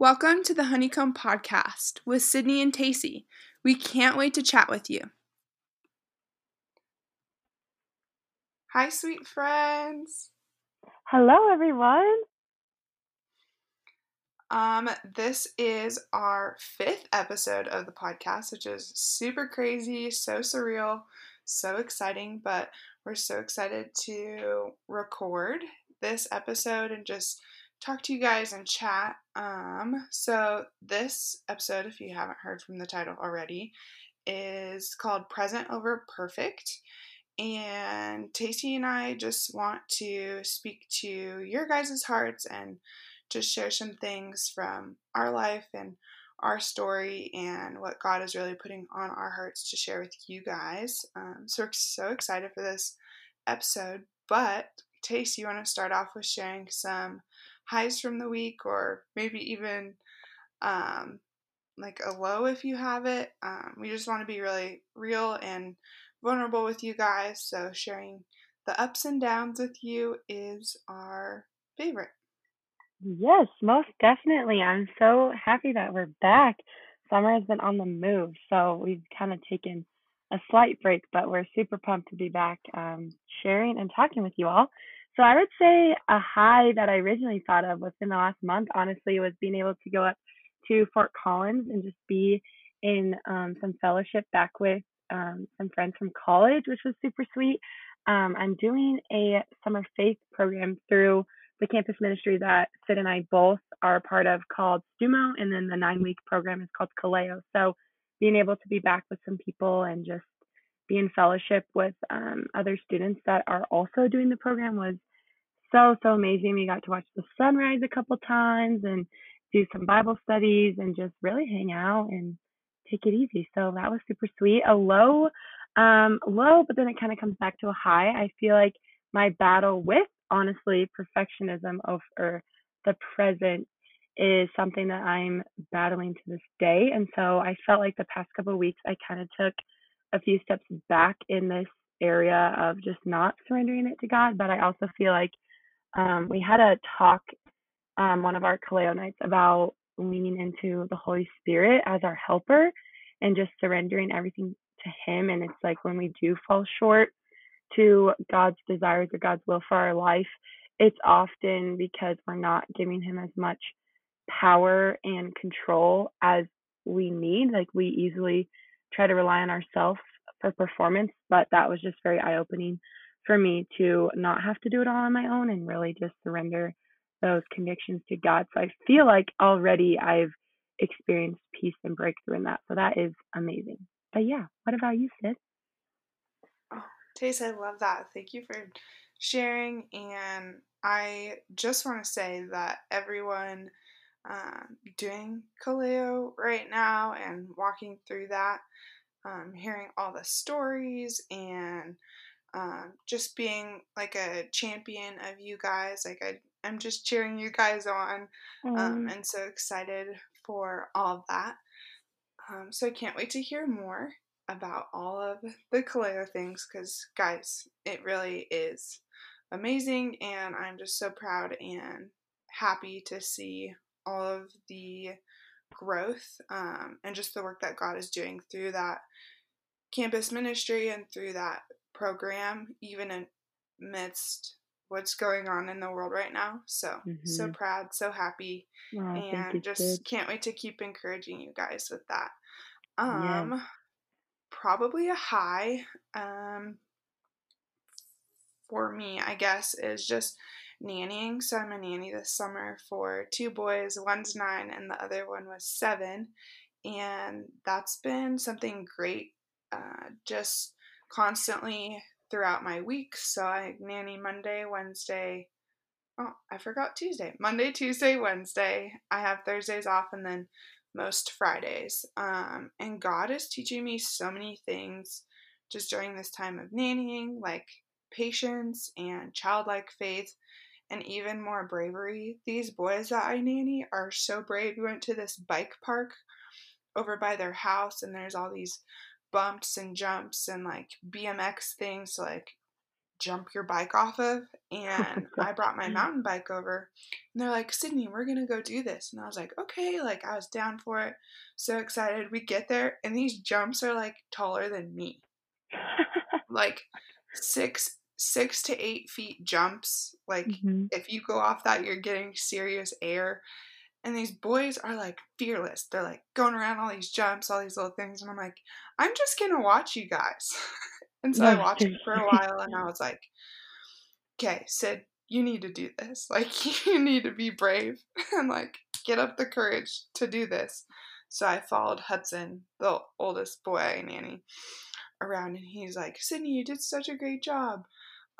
Welcome to the Honeycomb Podcast with Sydney and Tacy. We can't wait to chat with you. Hi, sweet friends. Hello, everyone. Um, this is our fifth episode of the podcast, which is super crazy, so surreal, so exciting. But we're so excited to record this episode and just talk to you guys and chat. Um, so this episode, if you haven't heard from the title already, is called Present Over Perfect. And Tacy and I just want to speak to your guys' hearts and just share some things from our life and our story and what God is really putting on our hearts to share with you guys. Um, so we're so excited for this episode. But Tace, you want to start off with sharing some highs from the week or maybe even um, like a low if you have it. Um, we just want to be really real and vulnerable with you guys. So sharing the ups and downs with you is our favorite. Yes, most definitely. I'm so happy that we're back. Summer has been on the move, so we've kind of taken a slight break, but we're super pumped to be back um, sharing and talking with you all. So I would say a high that I originally thought of within the last month, honestly, was being able to go up to Fort Collins and just be in um, some fellowship back with um, some friends from college, which was super sweet. Um, I'm doing a summer faith program through the campus ministry that Sid and I both are part of called STUMO, and then the nine week program is called Kaleo. So being able to be back with some people and just be in fellowship with um, other students that are also doing the program was so so amazing. We got to watch the sunrise a couple times and do some Bible studies and just really hang out and take it easy. So that was super sweet. A low, um, low, but then it kind of comes back to a high. I feel like my battle with honestly perfectionism over the present is something that I'm battling to this day. And so I felt like the past couple weeks I kind of took a few steps back in this area of just not surrendering it to God. But I also feel like um, we had a talk um, one of our Kaleo nights about leaning into the Holy Spirit as our helper and just surrendering everything to Him. And it's like when we do fall short to God's desires or God's will for our life, it's often because we're not giving Him as much power and control as we need. Like we easily try to rely on ourselves for performance, but that was just very eye opening for me to not have to do it all on my own and really just surrender those convictions to God. So I feel like already I've experienced peace and breakthrough in that. So that is amazing. But yeah, what about you, Sid? Oh, Tace, I love that. Thank you for sharing. And I just want to say that everyone um, doing Kaleo right now and walking through that, um, hearing all the stories and um, just being like a champion of you guys. Like I, I'm just cheering you guys on, um, and so excited for all of that. Um, so I can't wait to hear more about all of the Kaleo things because, guys, it really is amazing, and I'm just so proud and happy to see all of the growth um, and just the work that God is doing through that campus ministry and through that program, even amidst what's going on in the world right now. So, mm-hmm. so proud, so happy, oh, and just good. can't wait to keep encouraging you guys with that. Um, yeah. probably a high, um, for me, I guess, is just nannying. So I'm a nanny this summer for two boys. One's nine, and the other one was seven, and that's been something great. Uh, just constantly throughout my week. So I nanny Monday, Wednesday. Oh, I forgot Tuesday. Monday, Tuesday, Wednesday. I have Thursdays off and then most Fridays. Um, and God is teaching me so many things just during this time of nannying, like patience and childlike faith, and even more bravery. These boys that I nanny are so brave. We went to this bike park over by their house, and there's all these bumps and jumps and like BMX things to like jump your bike off of. And I brought my mm. mountain bike over. And they're like, Sydney, we're to go do this. And I was like, okay. Like, I was down for it. So excited. We get there, and these jumps are like taller than me. like, six six to eight feet jumps. Like, mm-hmm. if you go off that, you're getting serious air. And these boys are like fearless. They're like going around all these jumps, all these little things. And I'm like, I'm just going to watch you guys. and so I watched it for a while and I was like, okay, Sid, you need to do this. Like, you need to be brave and like get up the courage to do this. So I followed Hudson, the oldest boy, Nanny, around and he's like, Sydney, you did such a great job.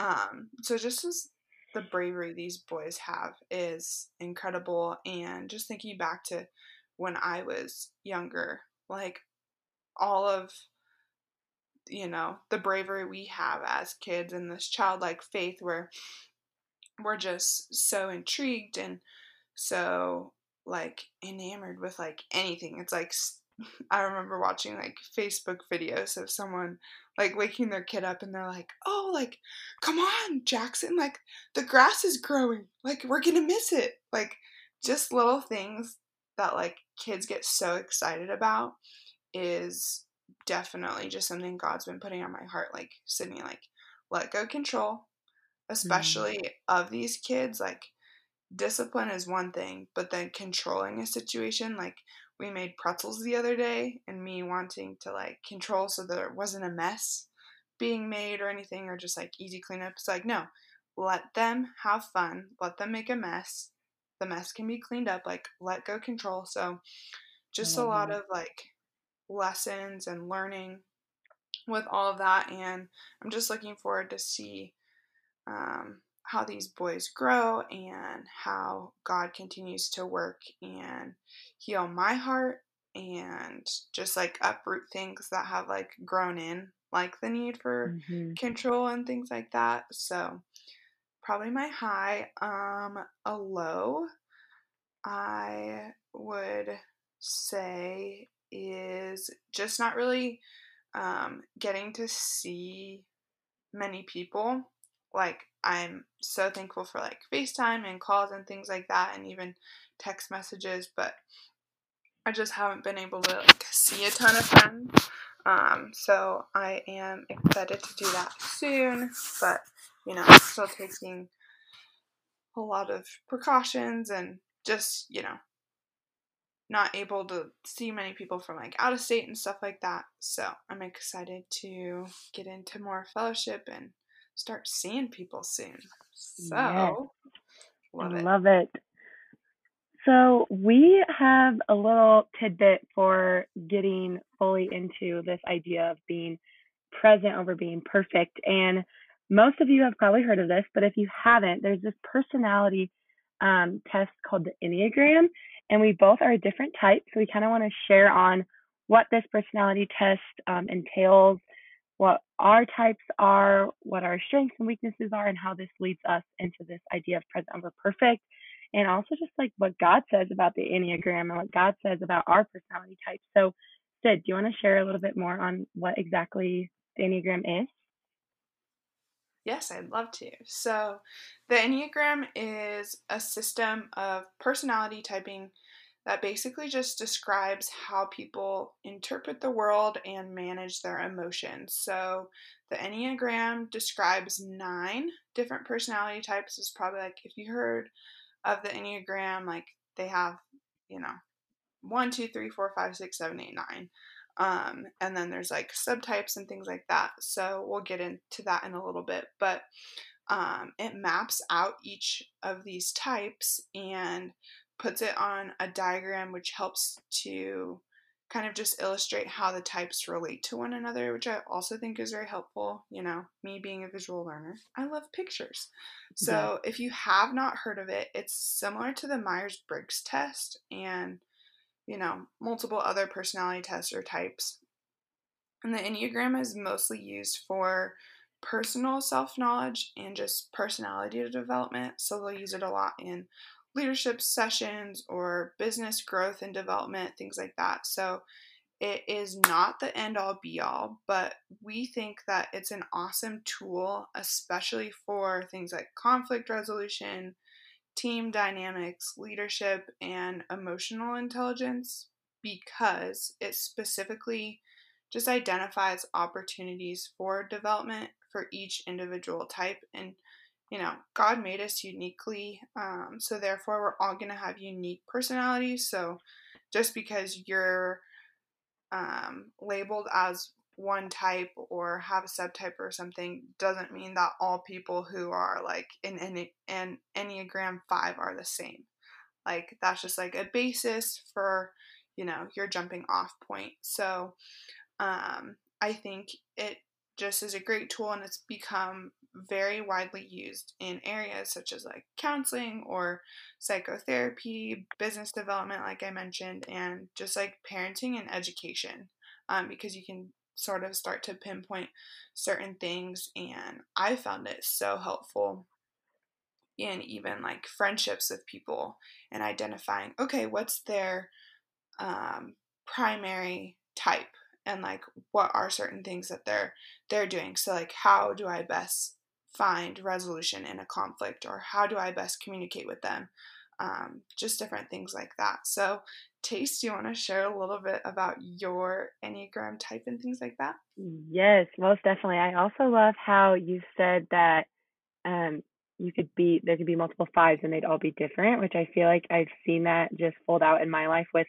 Um, so just as the bravery these boys have is incredible. And just thinking back to when I was younger, like all of you know the bravery we have as kids and this childlike faith where we're just so intrigued and so like enamored with like anything it's like i remember watching like facebook videos of someone like waking their kid up and they're like, "Oh, like come on, Jackson, like the grass is growing. Like we're going to miss it." Like just little things that like kids get so excited about is definitely just something God's been putting on my heart like Sydney like let go control especially mm. of these kids like discipline is one thing but then controlling a situation like we made pretzels the other day and me wanting to like control so there wasn't a mess being made or anything or just like easy cleanup. It's like, no, let them have fun, let them make a mess. The mess can be cleaned up, like let go control. So just a lot of like lessons and learning with all of that and I'm just looking forward to see um, how these boys grow and how God continues to work and heal my heart and just like uproot things that have like grown in, like the need for mm-hmm. control and things like that. So, probably my high. Um, a low, I would say, is just not really um, getting to see many people. Like, I'm so thankful for like FaceTime and calls and things like that, and even text messages, but I just haven't been able to like see a ton of friends. Um, so I am excited to do that soon, but you know, still taking a lot of precautions and just, you know, not able to see many people from like out of state and stuff like that. So I'm excited to get into more fellowship and start seeing people soon. So, yes. love, it. love it. So, we have a little tidbit for getting fully into this idea of being present over being perfect. And most of you have probably heard of this, but if you haven't, there's this personality um, test called the Enneagram, and we both are a different type. So, we kind of want to share on what this personality test um, entails what our types are, what our strengths and weaknesses are, and how this leads us into this idea of present over perfect. And also just like what God says about the Enneagram and what God says about our personality types. So, Sid, do you want to share a little bit more on what exactly the Enneagram is? Yes, I'd love to. So, the Enneagram is a system of personality typing that basically just describes how people interpret the world and manage their emotions. So, the Enneagram describes nine different personality types. Is probably like if you heard of the Enneagram, like they have, you know, one, two, three, four, five, six, seven, eight, nine. Um, and then there's like subtypes and things like that. So we'll get into that in a little bit. But um, it maps out each of these types and puts it on a diagram which helps to kind of just illustrate how the types relate to one another, which I also think is very helpful. You know, me being a visual learner, I love pictures. So yeah. if you have not heard of it, it's similar to the Myers Briggs test and, you know, multiple other personality tests or types. And the Enneagram is mostly used for personal self knowledge and just personality development. So they'll use it a lot in leadership sessions or business growth and development, things like that. So it is not the end all be all, but we think that it's an awesome tool, especially for things like conflict resolution, team dynamics, leadership, and emotional intelligence because it specifically just identifies opportunities for development for each individual type. And, you know, God made us uniquely. Um, so, therefore, we're all going to have unique personalities. So, just because you're um, labeled as one type or have a subtype or something doesn't mean that all people who are like in an Enneagram 5 are the same. Like that's just like a basis for, you know, your jumping off point. So um, I think it just is a great tool and it's become very widely used in areas such as like counseling or psychotherapy, business development, like I mentioned, and just like parenting and education. Um, because you can sort of start to pinpoint certain things, and I found it so helpful in even like friendships with people and identifying okay, what's their um, primary type and like what are certain things that they're they're doing so like how do i best find resolution in a conflict or how do I best communicate with them? Um, just different things like that. So, Tace, you want to share a little bit about your Enneagram type and things like that? Yes, most definitely. I also love how you said that um, you could be, there could be multiple fives and they'd all be different, which I feel like I've seen that just fold out in my life with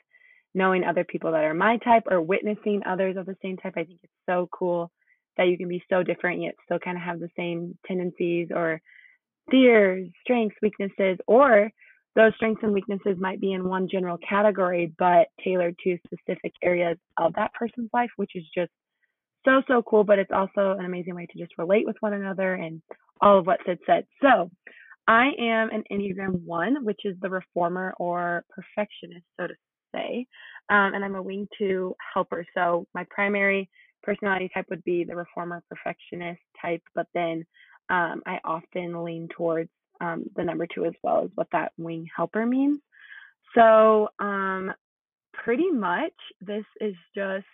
knowing other people that are my type or witnessing others of the same type. I think it's so cool that you can be so different yet still kind of have the same tendencies or fears, strengths, weaknesses, or those strengths and weaknesses might be in one general category, but tailored to specific areas of that person's life, which is just so, so cool. But it's also an amazing way to just relate with one another and all of what Sid said. So, I am an Enneagram 1, which is the reformer or perfectionist, so to say. Um, and I'm a wing 2 helper. So, my primary personality type would be the reformer perfectionist type, but then um, I often lean towards um, the number two as well as what that wing helper means. So, um, pretty much, this is just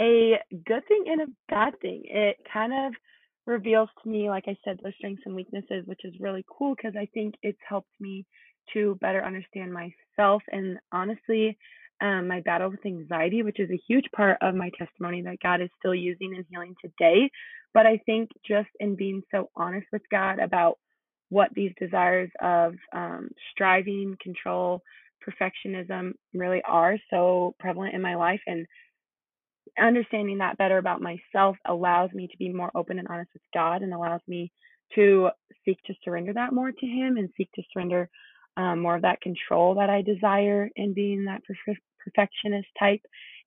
a good thing and a bad thing. It kind of reveals to me, like I said, those strengths and weaknesses, which is really cool because I think it's helped me to better understand myself. And honestly, um, my battle with anxiety, which is a huge part of my testimony that God is still using and healing today. But I think just in being so honest with God about what these desires of um, striving, control, perfectionism really are so prevalent in my life and understanding that better about myself allows me to be more open and honest with God and allows me to seek to surrender that more to Him and seek to surrender um, more of that control that I desire in being that perfectionist type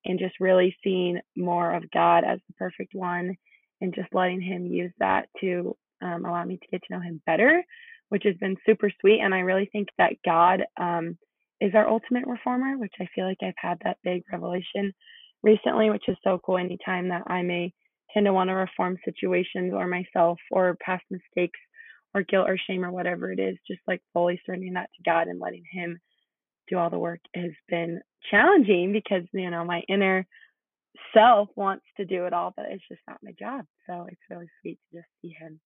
and just really seeing more of God as the perfect one and just letting Him use that to um, allow me to get to know Him better, which has been super sweet. And I really think that God um, is our ultimate reformer, which I feel like I've had that big revelation recently, which is so cool. Anytime that I may tend to want to reform situations or myself or past mistakes or guilt or shame or whatever it is, just like fully surrendering that to God and letting Him do all the work has been challenging because, you know, my inner self wants to do it all, but it's just not my job. So it's really sweet to just see Him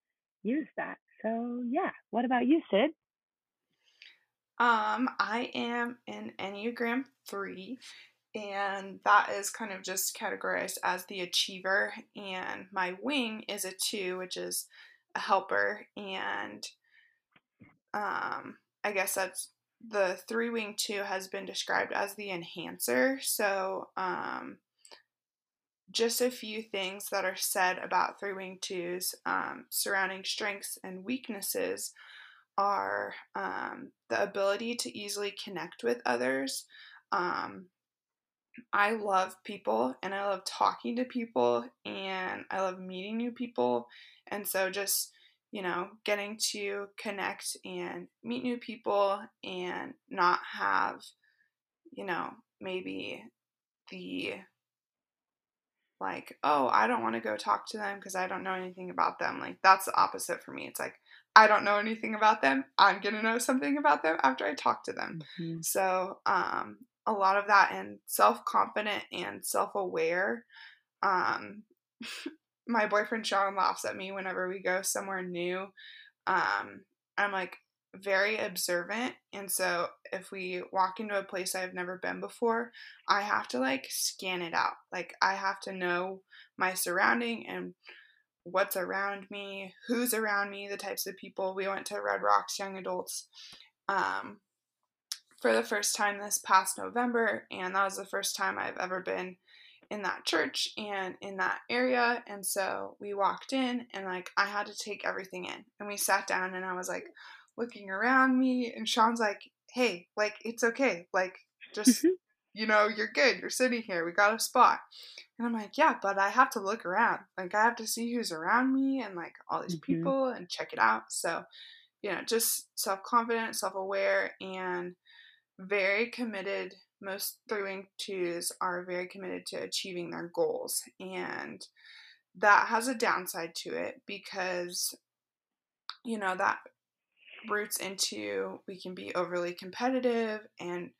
use that. So, yeah. What about you, Sid? Um, I am an Enneagram 3 and that is kind of just categorized as the achiever and my wing is a 2 which is helper and um, I guess that's the three wing two has been described as the enhancer. So, um, just a few things that are said about three wing twos um, surrounding strengths and weaknesses are um, the ability to easily connect with others. Um, I love people and I love talking to people and I love meeting new people. And so just, you know, getting to connect and meet new people and not have, you know, maybe the like, oh, I don't want to go talk to them because I don't know anything about them. Like, that's the opposite for me. It's like, I don't know anything about them. I'm going to know something about them after I talk to them. Mm-hmm. So, um, a lot of that and self confident and self aware. Um, my boyfriend Sean laughs at me whenever we go somewhere new. Um, I'm like very observant, and so if we walk into a place I've never been before, I have to like scan it out. Like I have to know my surrounding and what's around me, who's around me, the types of people. We went to Red Rocks Young Adults um, for the first time this past November, and that was the first time I've ever been in that church and in that area. And so we walked in, and like I had to take everything in, and we sat down, and I was like looking around me, and Sean's like, "Hey, like it's okay, like just." Mm-hmm. You know, you're good. You're sitting here. We got a spot. And I'm like, yeah, but I have to look around. Like, I have to see who's around me and like all these mm-hmm. people and check it out. So, you know, just self confident, self aware, and very committed. Most three wing twos are very committed to achieving their goals. And that has a downside to it because, you know, that roots into we can be overly competitive and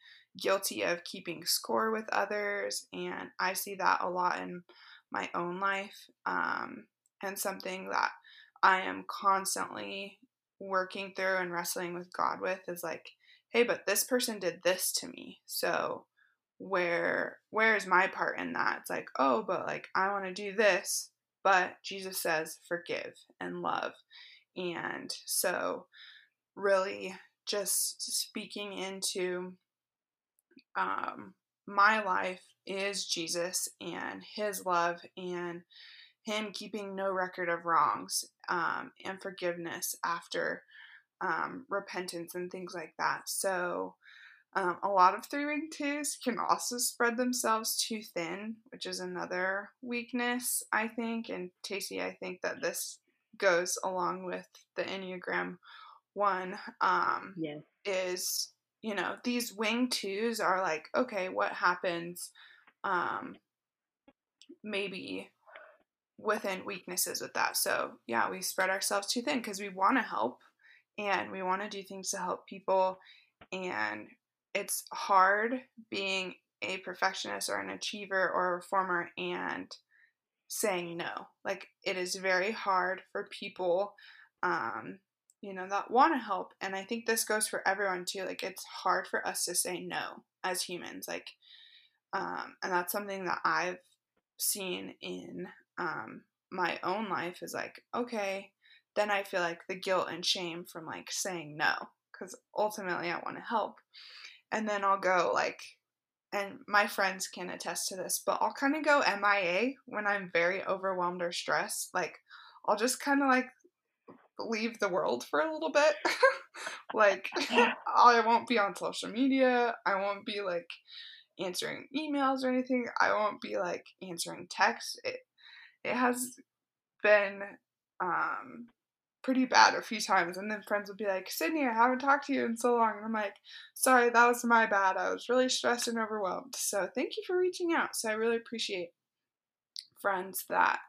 guilty of keeping score with others, and I see that a lot in my own life, um, and something that I am constantly working through and wrestling with God with is like, hey, but this person did this to me, so where where is my part in that? It's like, oh, but like I want to do this, but Jesus says forgive and love, and so really just speaking into um, my life is Jesus and His love and Him keeping no record of wrongs um, and forgiveness after um, repentance and things like that. So, um, a lot of three wing twos can also spread themselves too thin, which is another weakness, I think. And Tacy, I think that this goes along with the Enneagram one. Um, yes. Is you know, these wing twos are like, okay, what happens um maybe within weaknesses with that. So, yeah, we spread ourselves too thin because we want to help and we want to do things to help people and it's hard being a perfectionist or an achiever or a reformer and saying no. Like it is very hard for people um you know, that want to help. And I think this goes for everyone too. Like, it's hard for us to say no as humans. Like, um, and that's something that I've seen in um, my own life is like, okay, then I feel like the guilt and shame from like saying no, because ultimately I want to help. And then I'll go like, and my friends can attest to this, but I'll kind of go MIA when I'm very overwhelmed or stressed. Like, I'll just kind of like leave the world for a little bit. like I won't be on social media. I won't be like answering emails or anything. I won't be like answering texts. It it has been um pretty bad a few times and then friends would be like, Sydney, I haven't talked to you in so long and I'm like, sorry, that was my bad. I was really stressed and overwhelmed. So thank you for reaching out. So I really appreciate friends that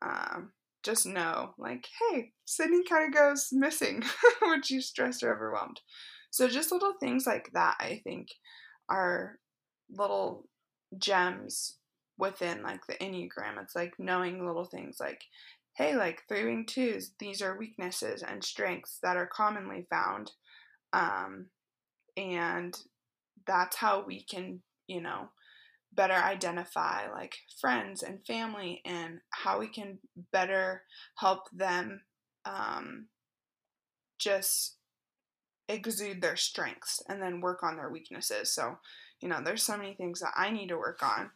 um just know, like, hey, Sydney kind of goes missing when she's stressed or overwhelmed. So just little things like that, I think, are little gems within like the Enneagram. It's like knowing little things like, hey, like three wing twos, these are weaknesses and strengths that are commonly found. Um, and that's how we can, you know, better identify like friends and family and how we can better help them um, just exude their strengths and then work on their weaknesses. So, you know, there's so many things that I need to work on.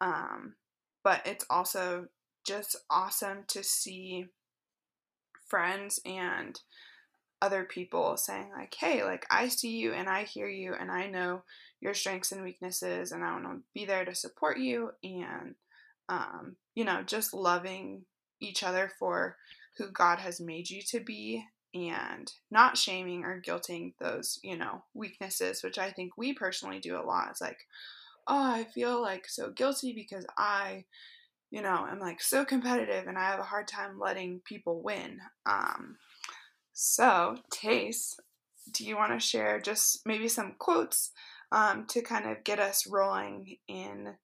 Um, but it's also just awesome to see friends and other people saying like hey like i see you and i hear you and i know your strengths and weaknesses and I want to be there to support you. And um, you know just loving each other for who God has made you to be and not shaming or guilting those you know weaknesses which I think we personally do a lot. It's like oh I feel like so guilty because I you know I'm like so competitive and I have a hard time letting people win um, so Tace do you want to share just maybe some quotes um, to kind of get us rolling in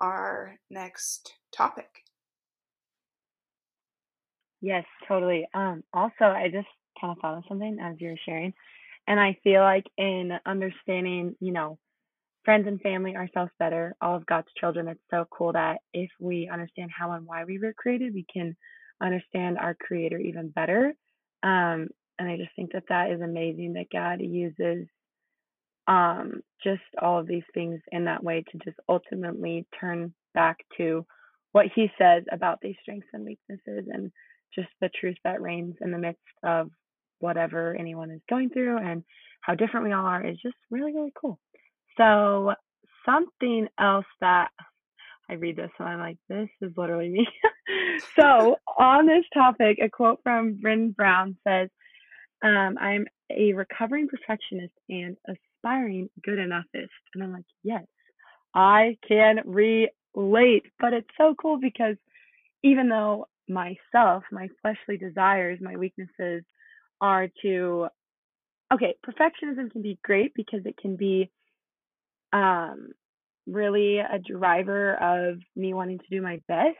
our next topic. Yes, totally. Um, also, I just kind of thought of something as you were sharing, and I feel like in understanding, you know, friends and family, ourselves better, all of God's children, it's so cool that if we understand how and why we were created, we can understand our Creator even better. Um, and I just think that that is amazing that God uses um, just all of these things in that way to just ultimately turn back to what He says about these strengths and weaknesses and just the truth that reigns in the midst of whatever anyone is going through and how different we all are is just really, really cool. So, something else that I read this and I'm like, this is literally me. so, on this topic, a quote from Brené Brown says, um, I'm a recovering perfectionist and aspiring good enoughist. And I'm like, yes, I can relate. But it's so cool because even though myself, my fleshly desires, my weaknesses are to, okay, perfectionism can be great because it can be um, really a driver of me wanting to do my best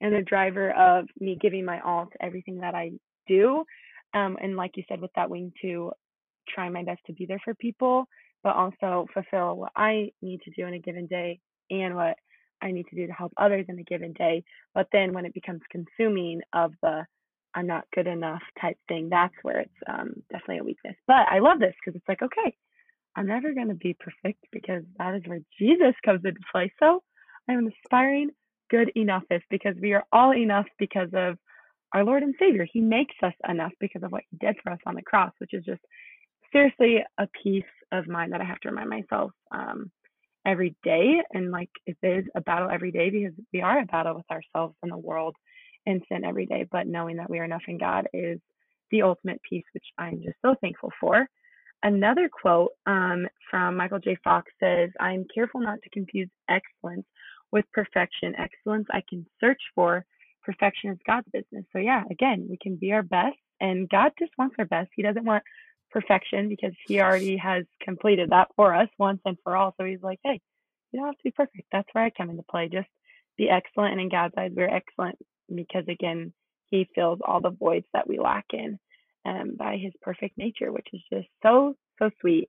and a driver of me giving my all to everything that I do. Um, and like you said, with that wing to try my best to be there for people, but also fulfill what I need to do in a given day and what I need to do to help others in a given day. But then when it becomes consuming of the I'm not good enough type thing, that's where it's um, definitely a weakness. But I love this because it's like, okay, I'm never going to be perfect because that is where Jesus comes into play. So I'm an aspiring good enoughness because we are all enough because of our Lord and Savior. He makes us enough because of what He did for us on the cross, which is just seriously a peace of mind that I have to remind myself um, every day. And like it is a battle every day because we are a battle with ourselves and the world and sin every day. But knowing that we are enough in God is the ultimate peace, which I'm just so thankful for. Another quote um, from Michael J. Fox says, I'm careful not to confuse excellence with perfection. Excellence I can search for, perfection is God's business. So, yeah, again, we can be our best, and God just wants our best. He doesn't want perfection because He already has completed that for us once and for all. So, He's like, hey, you don't have to be perfect. That's where I come into play. Just be excellent. And in God's eyes, we're excellent because, again, He fills all the voids that we lack in um, by his perfect nature, which is just so, so sweet.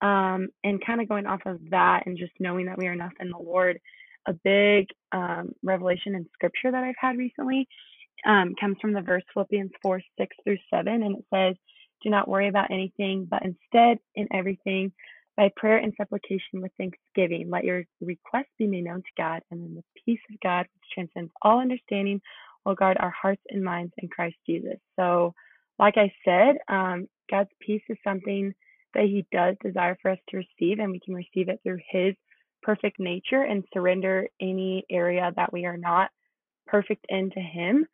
Um, and kind of going off of that and just knowing that we are enough in the Lord, a big um, revelation in scripture that I've had recently um, comes from the verse Philippians 4 6 through 7. And it says, Do not worry about anything, but instead, in everything, by prayer and supplication with thanksgiving, let your requests be made known to God, and then the peace of God, which transcends all understanding, will guard our hearts and minds in Christ Jesus. So, like I said, um, God's peace is something that He does desire for us to receive, and we can receive it through His perfect nature and surrender any area that we are not perfect in to Him.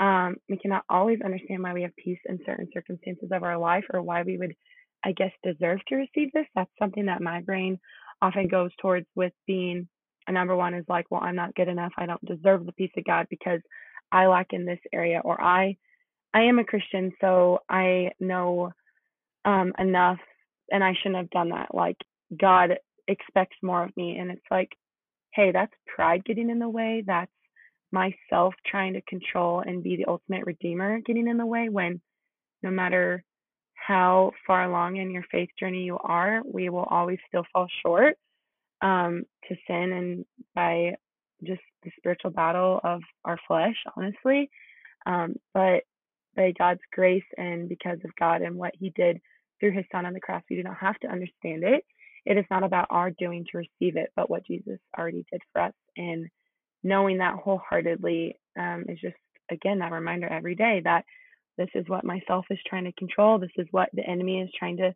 Um, we cannot always understand why we have peace in certain circumstances of our life or why we would, I guess, deserve to receive this. That's something that my brain often goes towards with being a number one is like, well, I'm not good enough. I don't deserve the peace of God because I lack in this area or I I am a Christian, so I know um, enough, and I shouldn't have done that. Like God expects more of me, and it's like, hey, that's pride getting in the way. That's myself trying to control and be the ultimate redeemer getting in the way. When no matter how far along in your faith journey you are, we will always still fall short um, to sin and by just the spiritual battle of our flesh, honestly. Um, but by God's grace and because of God and what He did through His Son on the cross. We do not have to understand it. It is not about our doing to receive it, but what Jesus already did for us. And knowing that wholeheartedly um, is just, again, that reminder every day that this is what myself is trying to control. This is what the enemy is trying to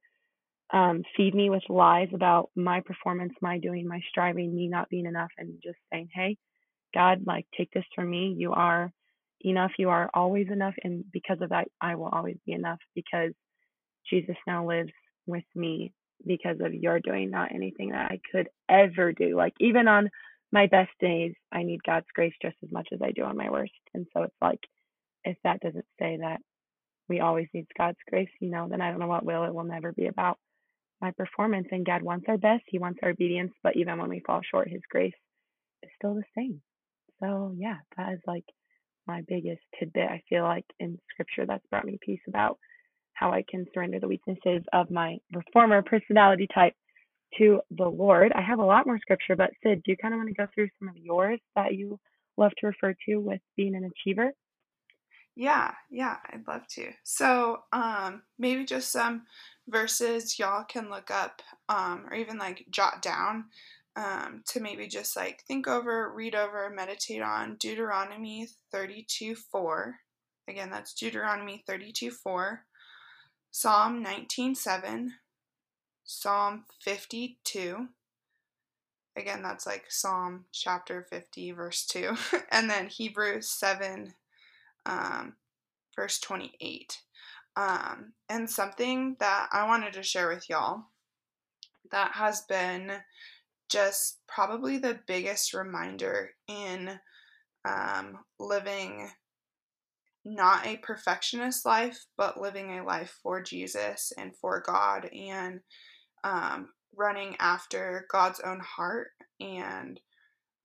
um, feed me with lies about my performance, my doing, my striving, me not being enough, and just saying, hey, God, like, take this from me. You are enough. You are always enough. And because of that, I will always be enough because Jesus now lives with me because of your doing, not anything that I could ever do. Like, even on my best days, I need God's grace just as much as I do on my worst. And so it's like, if that doesn't say that we always need God's grace, you know, then I don't know what will. It will never be about my performance. And God wants our best. He wants our obedience. But even when we fall short, His grace is still the same. So yeah, that is like my biggest tidbit. I feel like in scripture that's brought me peace about how I can surrender the weaknesses of my reformer personality type to the Lord. I have a lot more scripture, but Sid, do you kind of want to go through some of yours that you love to refer to with being an achiever? Yeah, yeah, I'd love to. So, um, maybe just some verses y'all can look up, um, or even like jot down, um, to maybe just like think over, read over, meditate on Deuteronomy 32 4. Again, that's Deuteronomy 32 4. Psalm 19 7. Psalm 52. Again, that's like Psalm chapter 50, verse 2. and then Hebrews 7, um, verse 28. Um, and something that I wanted to share with y'all that has been just probably the biggest reminder in um, living not a perfectionist life, but living a life for Jesus and for God and um, running after God's own heart. And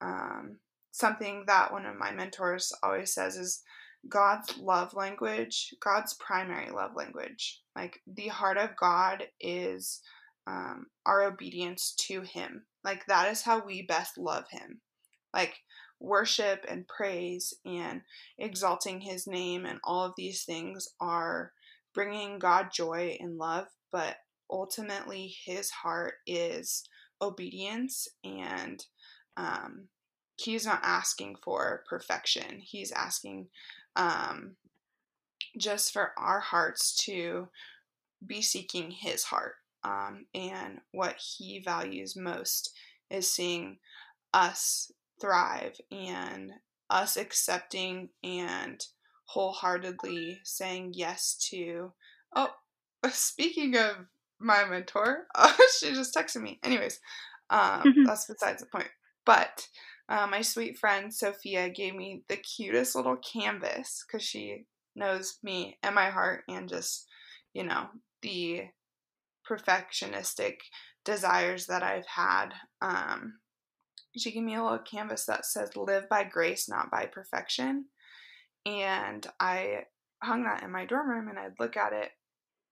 um, something that one of my mentors always says is God's love language, God's primary love language. Like the heart of God is um, our obedience to Him. Like that is how we best love Him. Like worship and praise and exalting His name and all of these things are bringing God joy and love, but ultimately His heart is obedience and um, He's not asking for perfection. He's asking um, just for our hearts to be seeking His heart. Um, and what He values most is seeing us thrive and us accepting and wholeheartedly saying yes to. Oh, speaking of my mentor, she just texted me. Anyways, um, mm-hmm. that's besides the point. But uh, my sweet friend Sophia gave me the cutest little canvas because she knows me and my heart and just, you know, the perfectionistic desires that I've had. Um, she gave me a little canvas that says, Live by grace, not by perfection. And I hung that in my dorm room and I'd look at it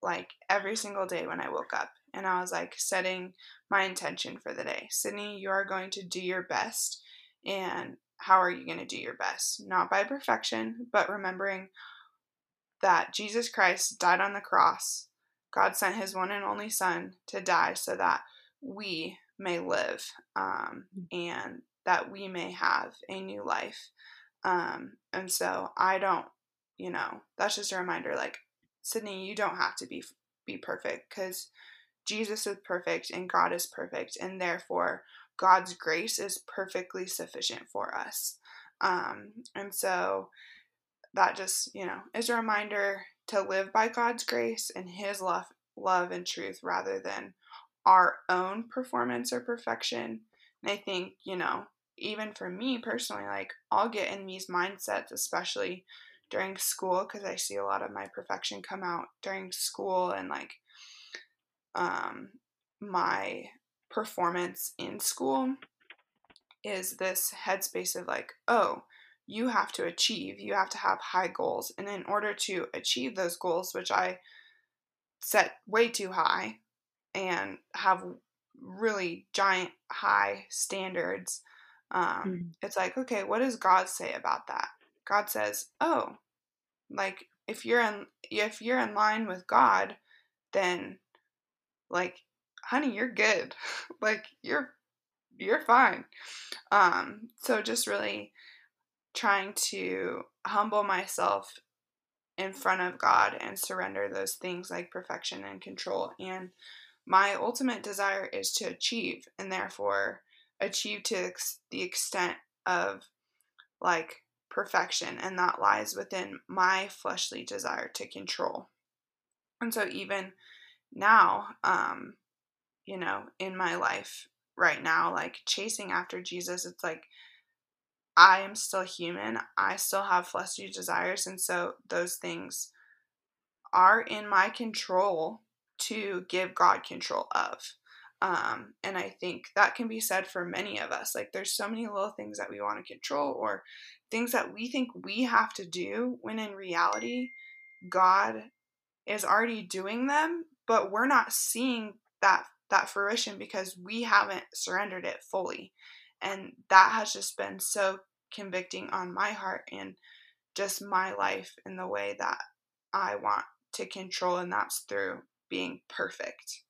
like every single day when I woke up. And I was like setting my intention for the day. Sydney, you are going to do your best and how are you going to do your best? Not by perfection, but remembering that Jesus Christ died on the cross. God sent his one and only Son to die so that we may live um, and that we may have a new life. Um, and so I don't, you know, that's just a reminder like, Sydney, you don't have to be be perfect because Jesus is perfect and God is perfect, and therefore God's grace is perfectly sufficient for us. Um, and so that just, you know, is a reminder to live by God's grace and His love, love and truth rather than our own performance or perfection. And I think, you know, even for me personally, like I'll get in these mindsets, especially during school, because I see a lot of my perfection come out during school and like um, my performance in school is this headspace of like, oh, you have to achieve, you have to have high goals. And in order to achieve those goals, which I set way too high and have really giant high standards, um, mm. it's like, okay, what does God say about that? God says, oh, like if you're in if you're in line with God, then like honey, you're good. like you're you're fine. Um, so just really trying to humble myself in front of God and surrender those things like perfection and control. And my ultimate desire is to achieve, and therefore achieve to ex- the extent of like perfection, and that lies within my fleshly desire to control. And so even now, um, you know, in my life right now, like chasing after Jesus, it's like I am still human. I still have fleshly desires. And so those things are in my control to give God control of. Um, and I think that can be said for many of us. Like, there's so many little things that we want to control or things that we think we have to do when in reality, God is already doing them, but we're not seeing that that fruition because we haven't surrendered it fully. And that has just been so convicting on my heart and just my life in the way that I want to control, and that's through being perfect.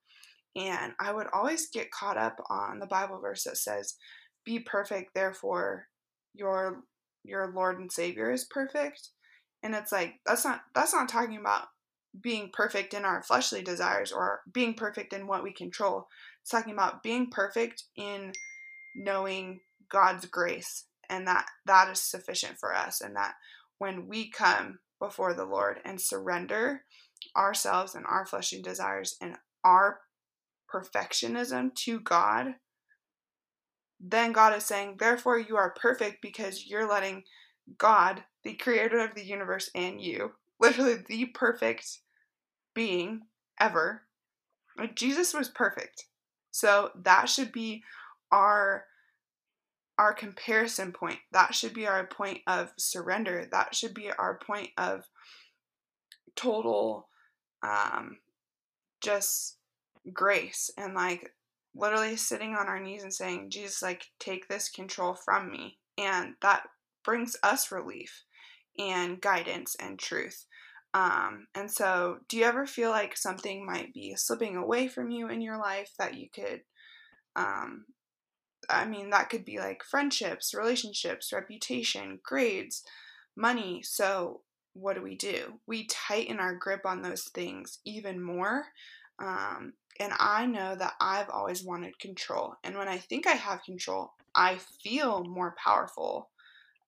And I would always get caught up on the Bible verse that says, Be perfect, therefore your your Lord and Savior is perfect. And it's like that's not that's not talking about being perfect in our fleshly desires or being perfect in what we control. It's talking about being perfect in knowing God's grace and that that is sufficient for us and that when we come before the Lord and surrender ourselves and our fleshly desires and our perfectionism to God, then God is saying, therefore, you are perfect because you're letting God, the creator of the universe, and you, literally the perfect being ever, Jesus was perfect. So that should be our our comparison point. That should be our point of surrender. That should be our point of total um just grace and like literally sitting on our knees and saying, Jesus, like, take this control from me. And that brings us relief and guidance and truth. Um, and so, do you ever feel like something might be slipping away from you in your life that you could, um, I mean, that could be like friendships, relationships, reputation, grades, money. So, what do we do? We tighten our grip on those things even more um, and I know that I've always wanted control. And when I think I have control, I feel more powerful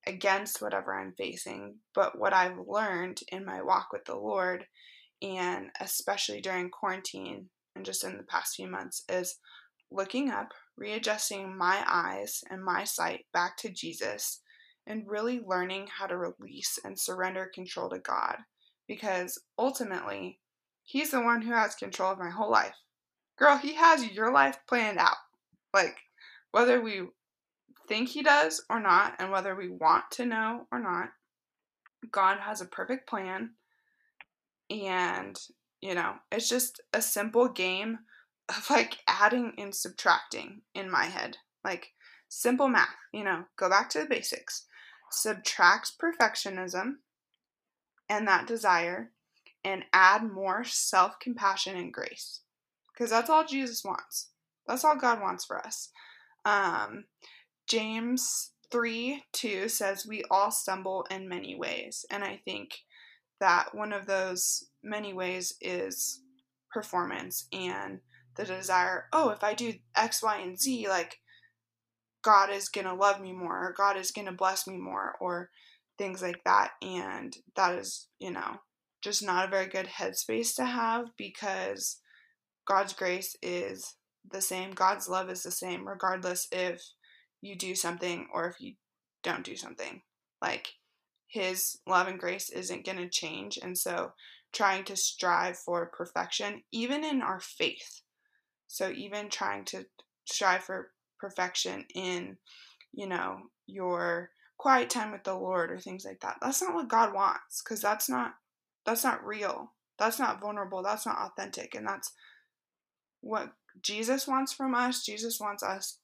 against whatever I'm facing. But what I've learned in my walk with the Lord, and especially during quarantine and just in the past few months, is looking up, readjusting my eyes and my sight back to Jesus, and really learning how to release and surrender control to God. Because ultimately, He's the one who has control of my whole life. Girl, He has your life planned out. Like, whether we think He does or not, and whether we want to know or not, God has a perfect plan. And, you know, it's just a simple game of like adding and subtracting in my head. Like, simple math, you know, go back to the basics. Subtract perfectionism and that desire and add more self compassion and grace. Because that's all Jesus wants. That's all God wants for us. Um, James 3 2 says, We all stumble in many ways. And I think that one of those many ways is performance and the desire, oh, if I do X, Y, and Z, like God is going to love me more, or God is going to bless me more, or things like that. And that is, you know, just not a very good headspace to have because God's grace is the same. God's love is the same, regardless if you do something or if you don't do something. Like, His love and grace isn't going to change. And so, trying to strive for perfection, even in our faith. So, even trying to strive for perfection in, you know, your quiet time with the Lord or things like that. That's not what God wants because that's not that's not real. That's not vulnerable. That's not authentic. And that's what Jesus wants from us. Jesus wants us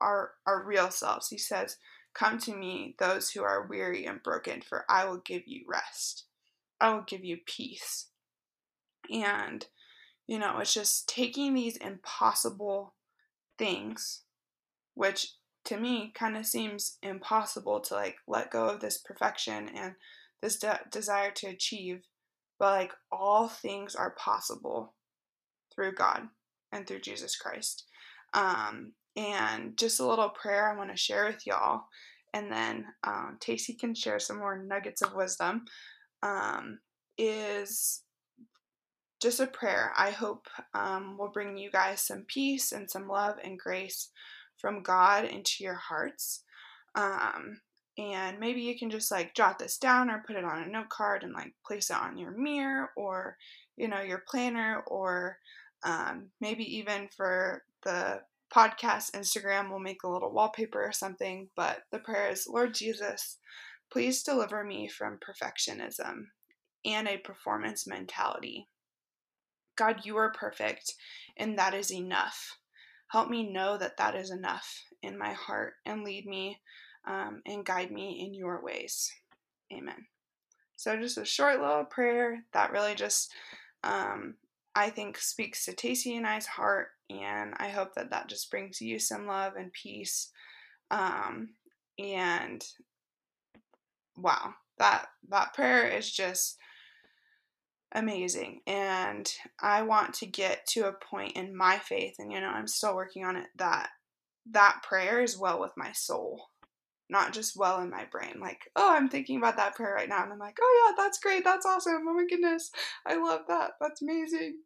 our our real selves. He says, "Come to me, those who are weary and broken, for I will give you rest. I will give you peace." And you know, it's just taking these impossible things which to me kind of seems impossible to like let go of this perfection and this de- desire to achieve, but like all things are possible through God and through Jesus Christ. Um, and just a little prayer I want to share with y'all, and then um, Tacy can share some more nuggets of wisdom. Um, is just a prayer I hope um, will bring you guys some peace and some love and grace from God into your hearts. Um, and maybe you can just like jot this down or put it on a note card and like place it on your mirror or you know, your planner or um, maybe even for the podcast Instagram, we'll make a little wallpaper or something. But the prayer is Lord Jesus, please deliver me from perfectionism and a performance mentality. God, you are perfect, and that is enough. Help me know that that is enough in my heart and lead me um, and guide me in your ways. Amen. So, just a short little prayer that really just, um, I think, speaks to Tacy and I's heart, and I hope that that just brings you some love and peace. Um, and wow, that that prayer is just amazing and i want to get to a point in my faith and you know i'm still working on it that that prayer is well with my soul not just well in my brain like oh i'm thinking about that prayer right now and i'm like oh yeah that's great that's awesome oh my goodness i love that that's amazing.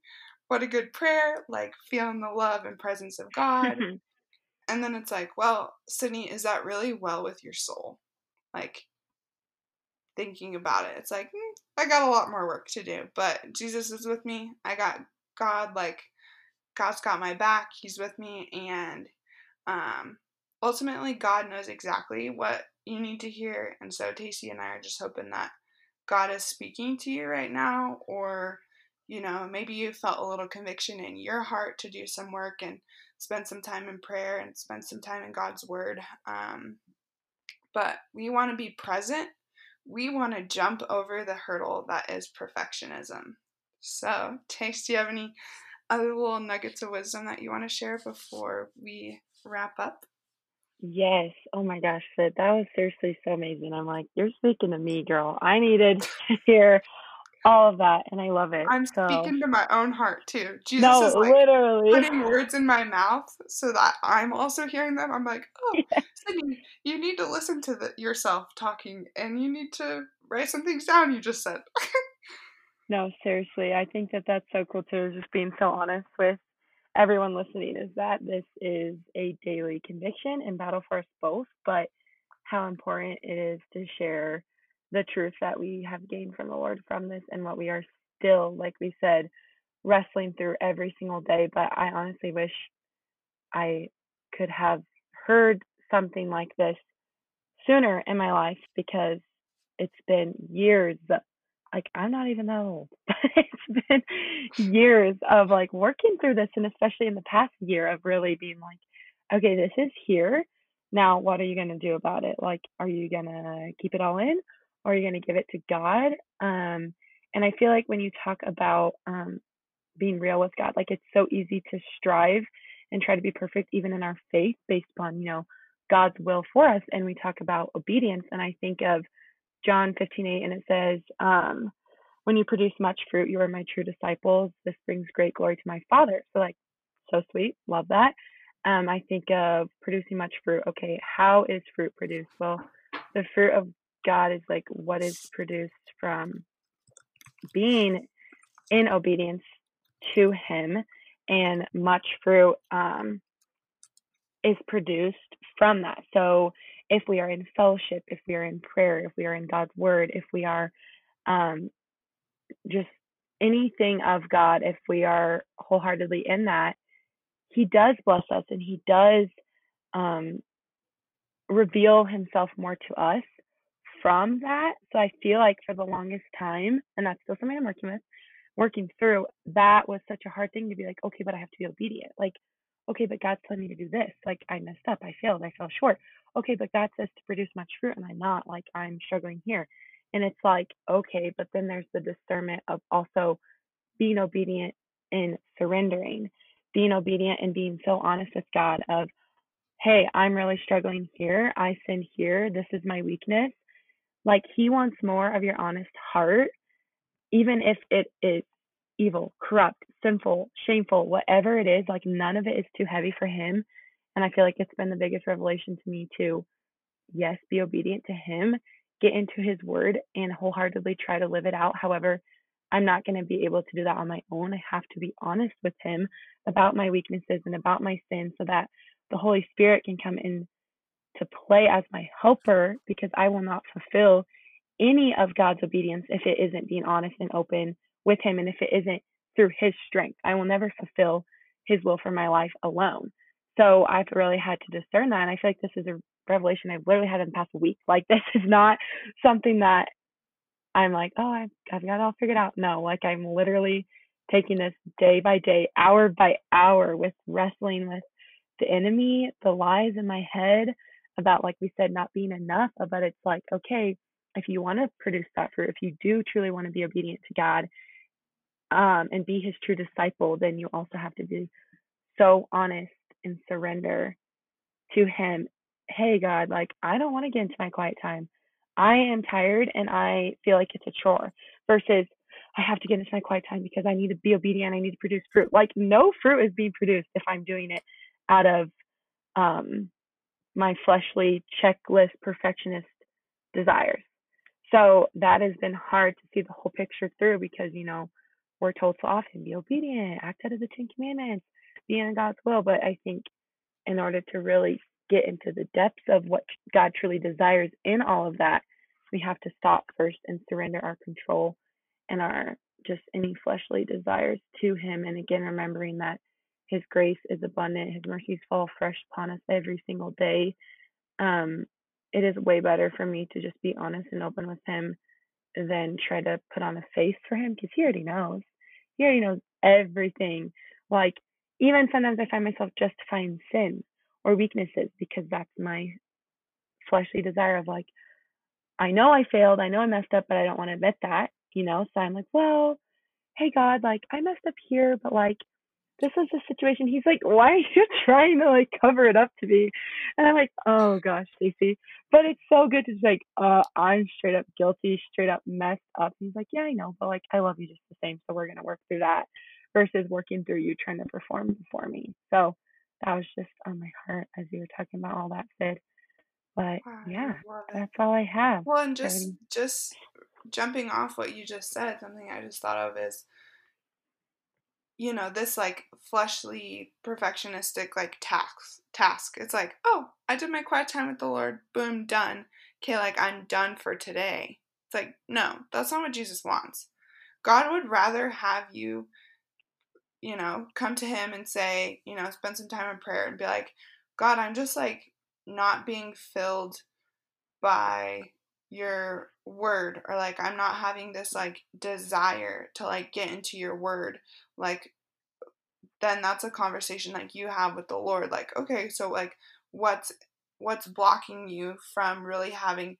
What a good prayer like feeling the love and presence of god. Mm-hmm. And then it's like well sydney is that really well with your soul? Like thinking about it it's like hmm, I got a lot more work to do, but Jesus is with me. I got God, like, God's got my back. He's with me. And um, ultimately, God knows exactly what you need to hear. And so, Tacy and I are just hoping that God is speaking to you right now, or, you know, maybe you felt a little conviction in your heart to do some work and spend some time in prayer and spend some time in God's Word. Um, but we want to be present we want to jump over the hurdle that is perfectionism. So, Tace, do you have any other little nuggets of wisdom that you want to share before we wrap up? Yes. Oh my gosh, Sid, that was seriously so amazing. I'm like, you're speaking to me, girl. I needed to hear all of that, and I love it. I'm so. speaking to my own heart too. Jesus no, is like literally putting words in my mouth so that I'm also hearing them. I'm like, oh. Sydney, you need to listen to the, yourself talking, and you need to write some things down. You just said. no, seriously, I think that that's so cool too. Just being so honest with everyone listening is that this is a daily conviction and battle for us both, but how important it is to share the truth that we have gained from the Lord from this and what we are still, like we said, wrestling through every single day. But I honestly wish I could have heard something like this sooner in my life because it's been years. Like, I'm not even that old, but it's been years of like working through this. And especially in the past year of really being like, okay, this is here. Now, what are you going to do about it? Like, are you going to keep it all in? Or you're going to give it to God. Um, and I feel like when you talk about um, being real with God, like it's so easy to strive and try to be perfect, even in our faith, based upon, you know, God's will for us. And we talk about obedience. And I think of John 15 8, and it says, um, When you produce much fruit, you are my true disciples. This brings great glory to my Father. So, like, so sweet. Love that. Um, I think of producing much fruit. Okay, how is fruit produced? Well, the fruit of God is like what is produced from being in obedience to Him, and much fruit um, is produced from that. So, if we are in fellowship, if we are in prayer, if we are in God's Word, if we are um, just anything of God, if we are wholeheartedly in that, He does bless us and He does um, reveal Himself more to us from that. So I feel like for the longest time, and that's still something I'm working with, working through, that was such a hard thing to be like, okay, but I have to be obedient. Like, okay, but God's telling me to do this. Like, I messed up. I failed. I fell short. Okay, but God says to produce much fruit, and I'm not. Like, I'm struggling here. And it's like, okay, but then there's the discernment of also being obedient and surrendering, being obedient and being so honest with God of, hey, I'm really struggling here. I sin here. This is my weakness. Like he wants more of your honest heart, even if it is evil, corrupt, sinful, shameful, whatever it is, like none of it is too heavy for him. And I feel like it's been the biggest revelation to me to, yes, be obedient to him, get into his word, and wholeheartedly try to live it out. However, I'm not going to be able to do that on my own. I have to be honest with him about my weaknesses and about my sins so that the Holy Spirit can come in to play as my helper because I will not fulfill any of God's obedience if it isn't being honest and open with him and if it isn't through his strength. I will never fulfill his will for my life alone. So I've really had to discern that. And I feel like this is a revelation I've literally had in the past week. Like this is not something that I'm like, oh, I've, got it all figured out. No, like I'm literally taking this day by day, hour by hour with wrestling with the enemy, the lies in my head about, like we said, not being enough. But it's like, okay, if you want to produce that fruit, if you do truly want to be obedient to God um, and be his true disciple, then you also have to be so honest and surrender to him. Hey, God, like, I don't want to get into my quiet time. I am tired and I feel like it's a chore versus I have to get into my quiet time because I need to be obedient. I need to produce fruit. Like, no fruit is being produced if I'm doing it out of um, my fleshly checklist perfectionist desires. So that has been hard to see the whole picture through because, you know, we're told so often be obedient, act out of the Ten Commandments, be in God's will. But I think in order to really get into the depths of what God truly desires in all of that, we have to stop first and surrender our control and our just any fleshly desires to Him. And again, remembering that His grace is abundant, His mercies fall fresh upon us every single day. Um, it is way better for me to just be honest and open with Him than try to put on a face for Him because He already knows. He already knows everything. Like, even sometimes I find myself justifying sin or weaknesses because that's my fleshly desire of like, I know I failed, I know I messed up, but I don't want to admit that, you know? So I'm like, well, hey God, like I messed up here, but like this is the situation. He's like, why are you trying to like cover it up to me? And I'm like, oh gosh, Tacy. But it's so good to just like, uh, I'm straight up guilty, straight up messed up. He's like, yeah, I know, but like I love you just the same, so we're gonna work through that versus working through you trying to perform before me. So that was just on my heart as you were talking about all that, Sid. But wow, yeah, that's all I have. Well, and just just jumping off what you just said, something I just thought of is, you know, this like fleshly perfectionistic like task task. It's like, oh, I did my quiet time with the Lord, boom, done. Okay, like I'm done for today. It's like, no, that's not what Jesus wants. God would rather have you you know, come to him and say, you know, spend some time in prayer and be like, God, I'm just like not being filled by your word or like I'm not having this like desire to like get into your word like then that's a conversation like you have with the Lord like okay so like what's what's blocking you from really having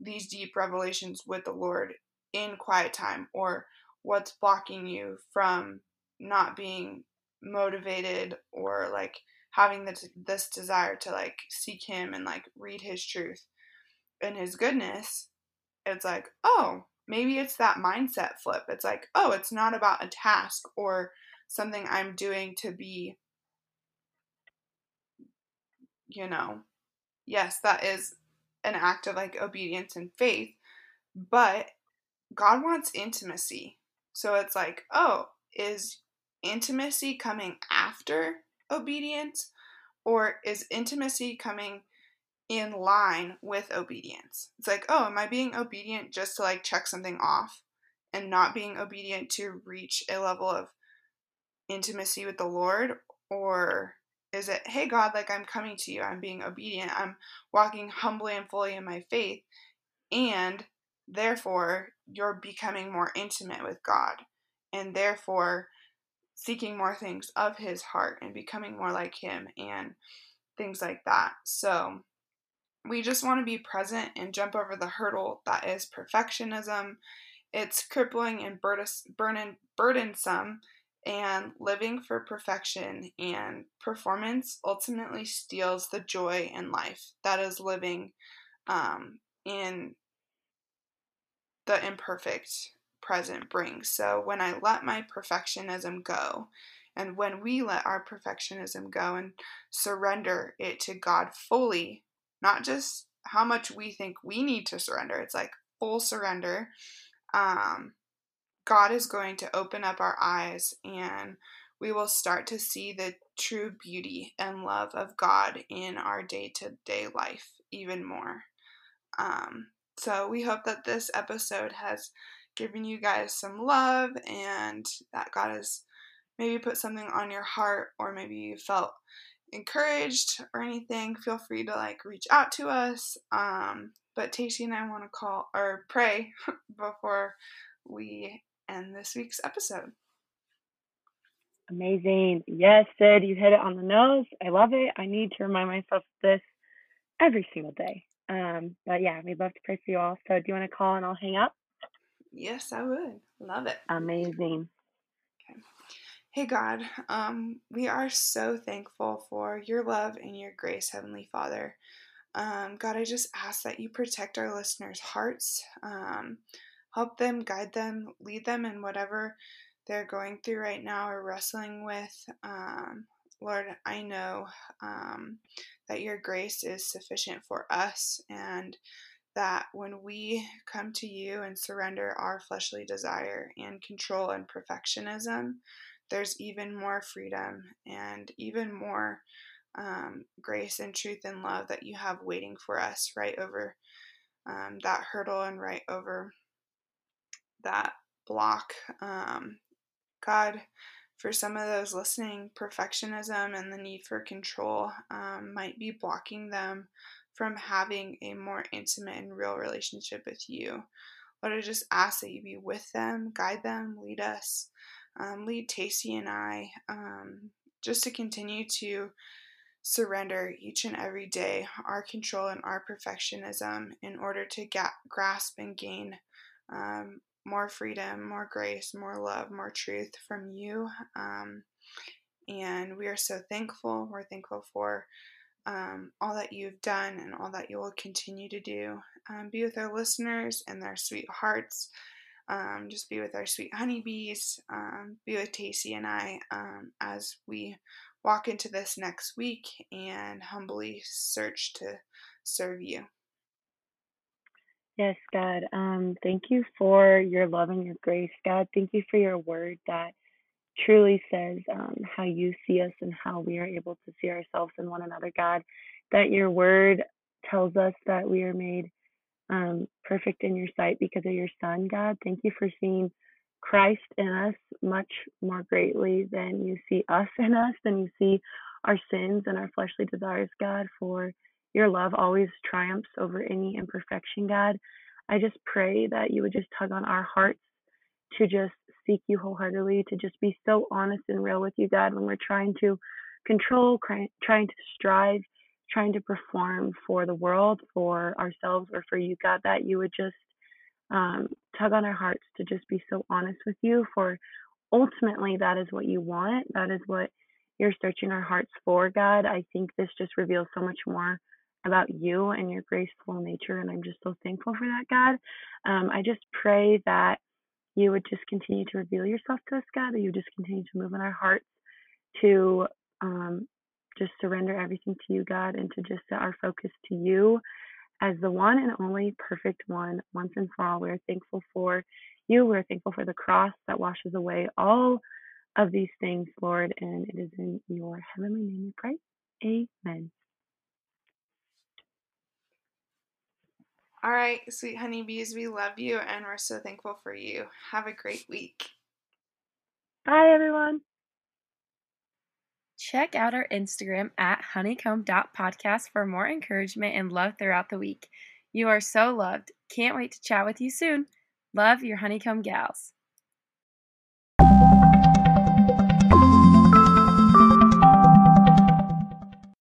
these deep revelations with the Lord in quiet time? Or what's blocking you from not being motivated or like having this this desire to like seek him and like read his truth and his goodness it's like oh maybe it's that mindset flip. It's like oh it's not about a task or something i'm doing to be you know yes that is an act of like obedience and faith but god wants intimacy. So it's like oh is intimacy coming after obedience or is intimacy coming in line with obedience? It's like, oh, am I being obedient just to like check something off and not being obedient to reach a level of intimacy with the Lord? Or is it, hey, God, like I'm coming to you, I'm being obedient, I'm walking humbly and fully in my faith, and therefore you're becoming more intimate with God, and therefore seeking more things of his heart and becoming more like him and things like that. So we just want to be present and jump over the hurdle that is perfectionism. It's crippling and burden, burdensome, and living for perfection and performance ultimately steals the joy in life that is living um, in the imperfect present brings. So when I let my perfectionism go, and when we let our perfectionism go and surrender it to God fully, not just how much we think we need to surrender, it's like full surrender. Um, God is going to open up our eyes and we will start to see the true beauty and love of God in our day to day life even more. Um, so we hope that this episode has given you guys some love and that God has maybe put something on your heart or maybe you felt encouraged or anything, feel free to like reach out to us. Um, but Tacy and I want to call or pray before we end this week's episode. Amazing. Yes, Sid, you hit it on the nose. I love it. I need to remind myself of this every single day. Um, but yeah, we'd love to pray for you all. So do you want to call and I'll hang up? Yes, I would. Love it. Amazing. Hey God, um, we are so thankful for your love and your grace, Heavenly Father. Um, God, I just ask that you protect our listeners' hearts, um, help them, guide them, lead them in whatever they're going through right now or wrestling with. Um, Lord, I know um, that your grace is sufficient for us and that when we come to you and surrender our fleshly desire and control and perfectionism, there's even more freedom and even more um, grace and truth and love that you have waiting for us right over um, that hurdle and right over that block. Um, God, for some of those listening, perfectionism and the need for control um, might be blocking them from having a more intimate and real relationship with you. Lord, I just ask that you be with them, guide them, lead us, um, lead Tacy and I, um, just to continue to surrender each and every day our control and our perfectionism in order to ga- grasp and gain um, more freedom, more grace, more love, more truth from you. Um, and we are so thankful. We're thankful for um, all that you've done and all that you will continue to do. Um, be with our listeners and their sweet hearts. Um, just be with our sweet honeybees. Um, be with Tacy and I um, as we walk into this next week and humbly search to serve you. Yes, God. Um, thank you for your love and your grace, God. Thank you for your word that truly says um, how you see us and how we are able to see ourselves in one another, God. That your word tells us that we are made um, perfect in your sight because of your Son, God. Thank you for seeing Christ in us much more greatly than you see us in us, than you see our sins and our fleshly desires, God, for your love always triumphs over any imperfection, God. I just pray that you would just tug on our hearts to just seek you wholeheartedly, to just be so honest and real with you, God, when we're trying to control, trying to strive, trying to perform for the world, for ourselves, or for you, God, that you would just um, tug on our hearts to just be so honest with you. For ultimately, that is what you want. That is what you're searching our hearts for, God. I think this just reveals so much more about you and your graceful nature. And I'm just so thankful for that, God. Um, I just pray that you would just continue to reveal yourself to us, God, that you just continue to move in our hearts to um, just surrender everything to you, God, and to just set our focus to you as the one and only perfect one once and for all. We're thankful for you. We're thankful for the cross that washes away all of these things, Lord. And it is in your heavenly name we pray. Amen. All right, sweet honeybees, we love you and we're so thankful for you. Have a great week. Bye, everyone. Check out our Instagram at honeycomb.podcast for more encouragement and love throughout the week. You are so loved. Can't wait to chat with you soon. Love your honeycomb gals.